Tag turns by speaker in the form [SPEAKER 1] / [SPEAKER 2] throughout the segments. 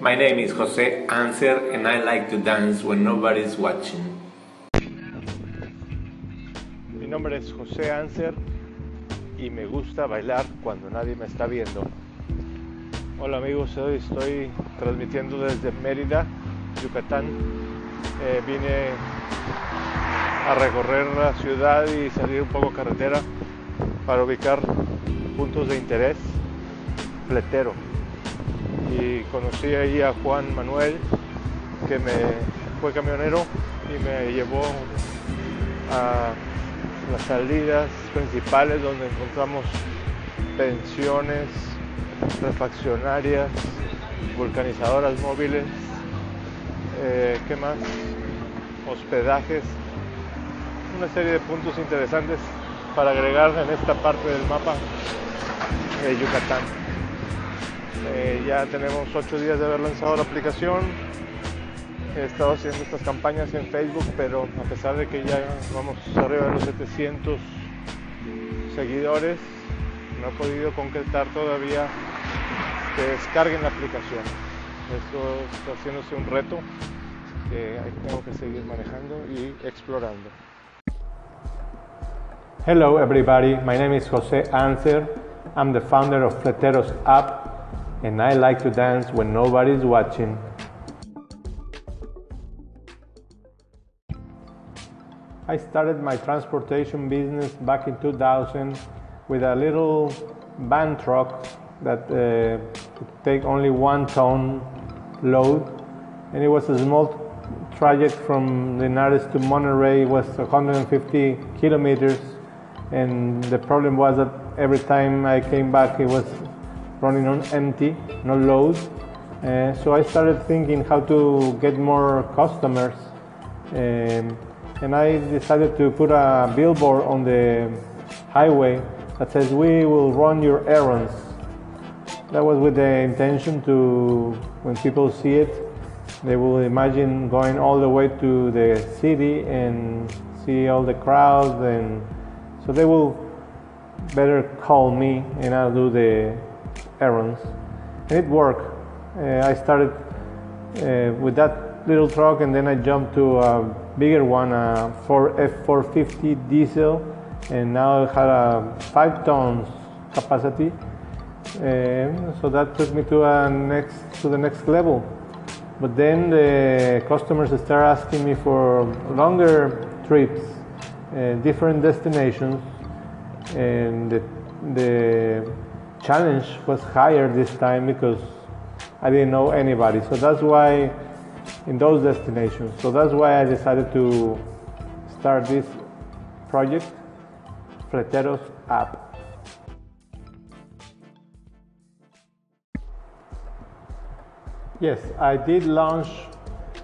[SPEAKER 1] My name is Jose Anser and I like to dance when nobody's watching.
[SPEAKER 2] Mi nombre es José Anser y me gusta bailar cuando nadie me está viendo. Hola amigos, hoy estoy transmitiendo desde Mérida, Yucatán. Eh, vine a recorrer la ciudad y salir un poco carretera para ubicar puntos de interés fletero. Y conocí ahí a Juan Manuel, que me fue camionero y me llevó a las salidas principales donde encontramos pensiones, refaccionarias, vulcanizadoras móviles, eh, ¿qué más? Hospedajes, una serie de puntos interesantes para agregar en esta parte del mapa de Yucatán. Eh, ya tenemos ocho días de haber lanzado la aplicación. He estado haciendo estas campañas en Facebook, pero a pesar de que ya vamos arriba de los 700 seguidores, no he podido concretar todavía que descarguen la aplicación. Esto está haciéndose un reto que tengo que seguir manejando y explorando.
[SPEAKER 3] Hello everybody, my name is Jose Anser. I'm the founder of Fleteros app and I like to dance when nobody's watching. I started my transportation business back in 2000 with a little van truck that uh, could take only one ton load. And it was a small traject from Linares to Monterrey. Was 150 kilometers. And the problem was that every time I came back it was running on empty, no load. Uh, so I started thinking how to get more customers um, and I decided to put a billboard on the highway that says we will run your errands. That was with the intention to when people see it they will imagine going all the way to the city and see all the crowds and so they will better call me and I'll do the errands. And it worked. Uh, I started uh, with that little truck and then I jumped to a bigger one, a F450 diesel, and now it had a five tons capacity. Um, so that took me to a next to the next level. But then the customers start asking me for longer trips uh, different destinations and the, the challenge was higher this time because I didn't know anybody. So that's why in those destinations. So that's why I decided to start this project, Fleteros app. Yes, I did launch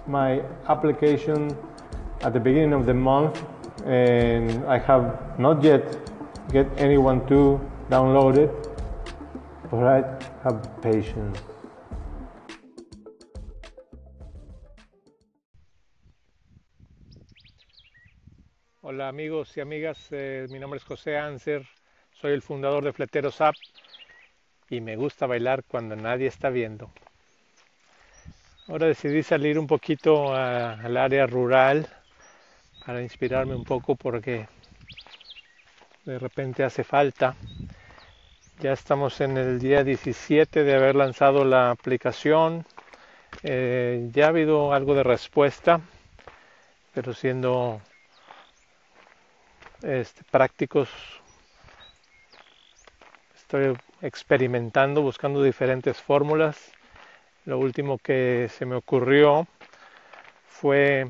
[SPEAKER 3] my application at the beginning of the month and I have not yet get anyone to download it, I have patience.
[SPEAKER 2] Hola amigos y amigas, eh, mi nombre es José Anser, soy el fundador de Fleteros App y me gusta bailar cuando nadie está viendo. Ahora decidí salir un poquito a- al área rural para inspirarme un poco porque de repente hace falta. Ya estamos en el día 17 de haber lanzado la aplicación. Eh, ya ha habido algo de respuesta, pero siendo este, prácticos, estoy experimentando, buscando diferentes fórmulas. Lo último que se me ocurrió fue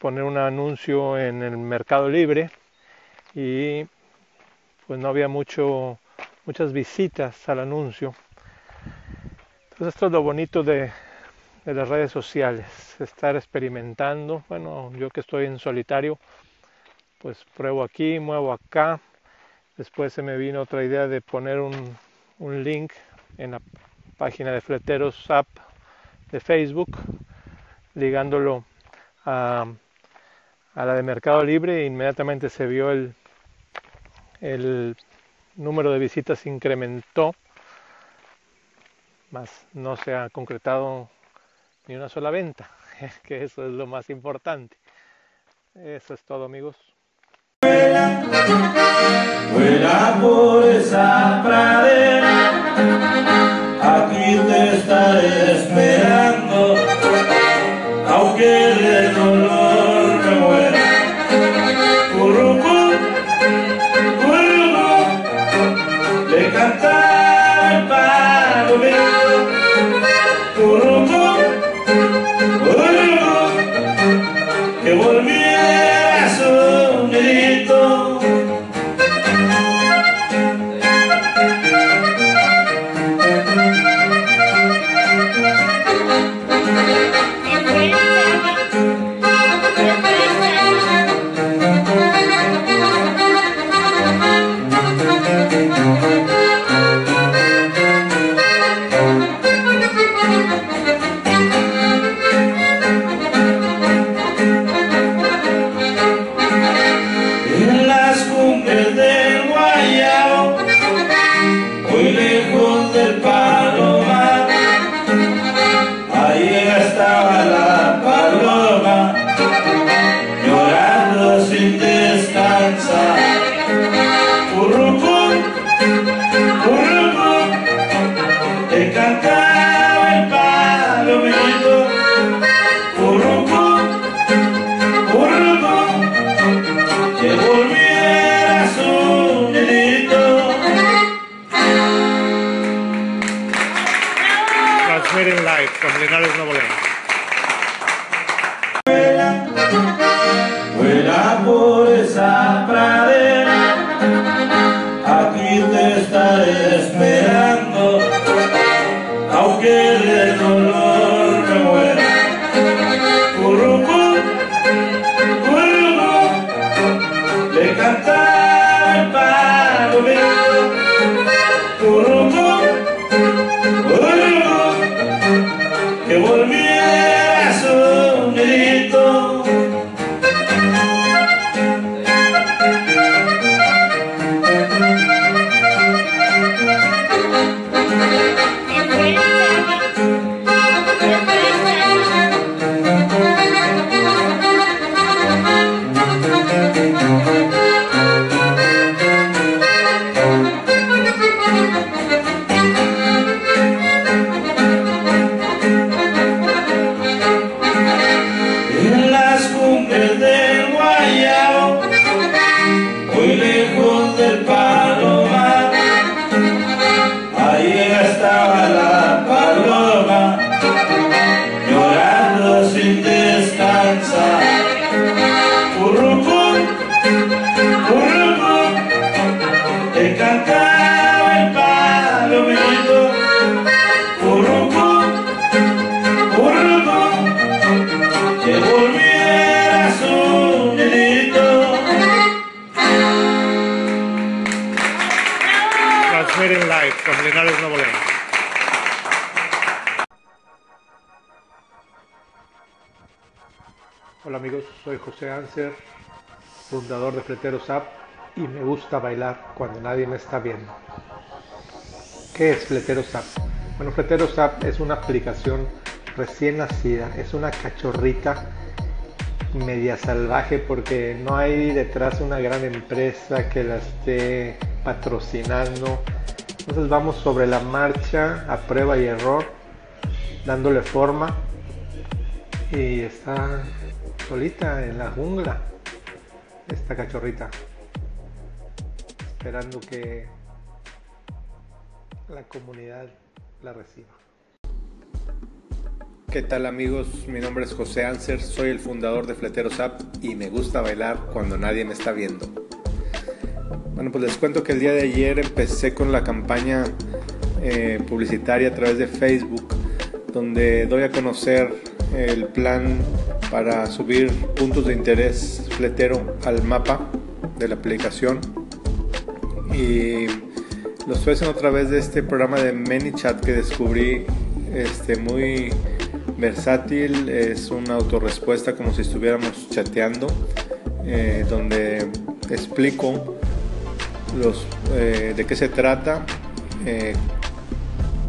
[SPEAKER 2] poner un anuncio en el Mercado Libre y pues no había mucho, muchas visitas al anuncio. Entonces esto es lo bonito de, de las redes sociales, estar experimentando. Bueno, yo que estoy en solitario, pues pruebo aquí, muevo acá. Después se me vino otra idea de poner un, un link en la página de Fleteros App de Facebook, ligándolo a, a la de Mercado Libre e inmediatamente se vio el, el número de visitas incrementó
[SPEAKER 4] más no se ha concretado ni una sola venta, que eso es lo más importante. Eso es todo amigos.
[SPEAKER 5] Te cantaba el
[SPEAKER 6] Nuevo.
[SPEAKER 4] Hola amigos, soy José Anser, fundador de Fleteros App y me gusta bailar cuando nadie me está viendo. ¿Qué es Fleteros App? Bueno, Fleteros App es una aplicación recién nacida, es una cachorrita media salvaje porque no hay detrás una gran empresa que la esté patrocinando. Entonces vamos sobre la marcha, a prueba y error, dándole forma y está solita en la jungla esta cachorrita esperando que la comunidad la reciba
[SPEAKER 2] ¿Qué tal amigos? Mi nombre es José Anser, soy el fundador de Fleteros App y me gusta bailar cuando nadie me está viendo. Bueno, pues les cuento que el día de ayer empecé con la campaña eh, publicitaria a través de Facebook, donde doy a conocer el plan para subir puntos de interés fletero al mapa de la aplicación. Y lo estoy haciendo a través de este programa de ManyChat que descubrí este, muy versátil, es una autorrespuesta como si estuviéramos chateando, eh, donde explico los, eh, de qué se trata, eh,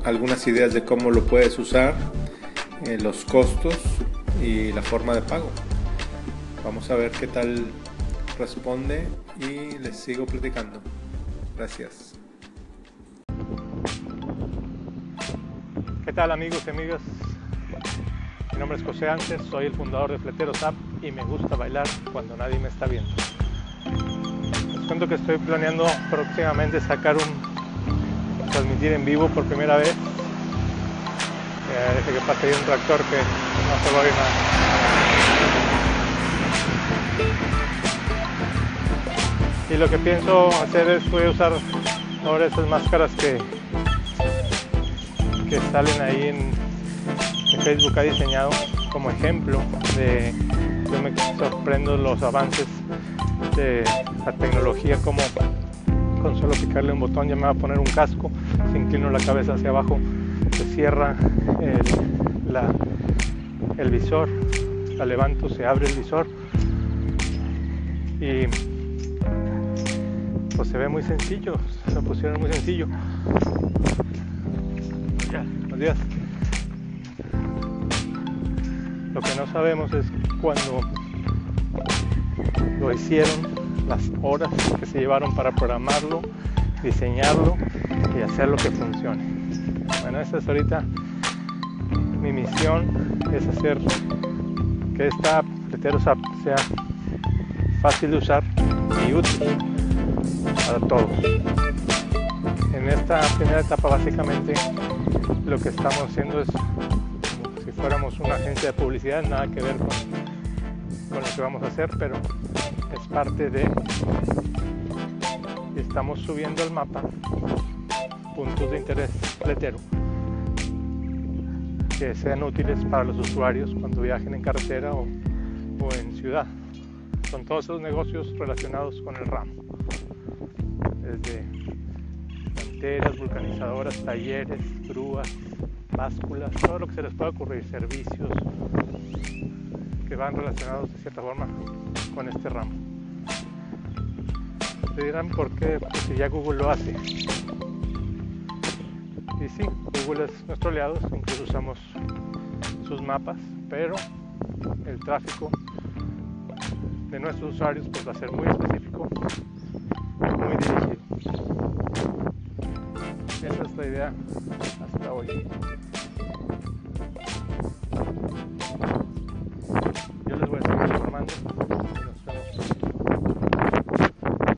[SPEAKER 1] algunas ideas de cómo lo puedes usar, eh, los costos y la forma de pago. Vamos a ver qué tal responde y les sigo platicando. Gracias.
[SPEAKER 2] ¿Qué tal amigos y amigas? Mi nombre es José Antes, soy el fundador de Fleteros App y me gusta bailar cuando nadie me está viendo. Cuento que estoy planeando próximamente sacar un transmitir en vivo por primera vez. Eh, que pase un tractor que no se va a nada. Y lo que pienso hacer es voy a usar ahora esas máscaras que, que salen ahí en, Facebook ha diseñado como ejemplo de yo me sorprendo los avances de la tecnología como con solo picarle un botón ya me va a poner un casco se inclino la cabeza hacia abajo se cierra el, la, el visor la levanto se abre el visor y pues se ve muy sencillo se pusieron muy sencillo. Buenos días lo que no sabemos es cuando lo hicieron, las horas que se llevaron para programarlo, diseñarlo y hacerlo que funcione. Bueno, esa es ahorita mi misión, es hacer que esta Fleteros App sea fácil de usar y útil para todos. En esta primera etapa básicamente lo que estamos haciendo es fuéramos una agencia de publicidad, nada que ver con, con lo que vamos a hacer, pero es parte de... Estamos subiendo el mapa puntos de interés letero que sean útiles para los usuarios cuando viajen en carretera o, o en ciudad. Son todos esos negocios relacionados con el ramo. Desde canteras, vulcanizadoras, talleres, grúas, básculas, todo lo que se les pueda ocurrir, servicios que van relacionados de cierta forma con este ramo. Se dirán por qué, pues si ya Google lo hace. Y sí, Google es nuestro aliado, incluso usamos sus mapas, pero el tráfico de nuestros usuarios pues va a ser muy específico, muy dirigido. Esa es la idea hasta hoy.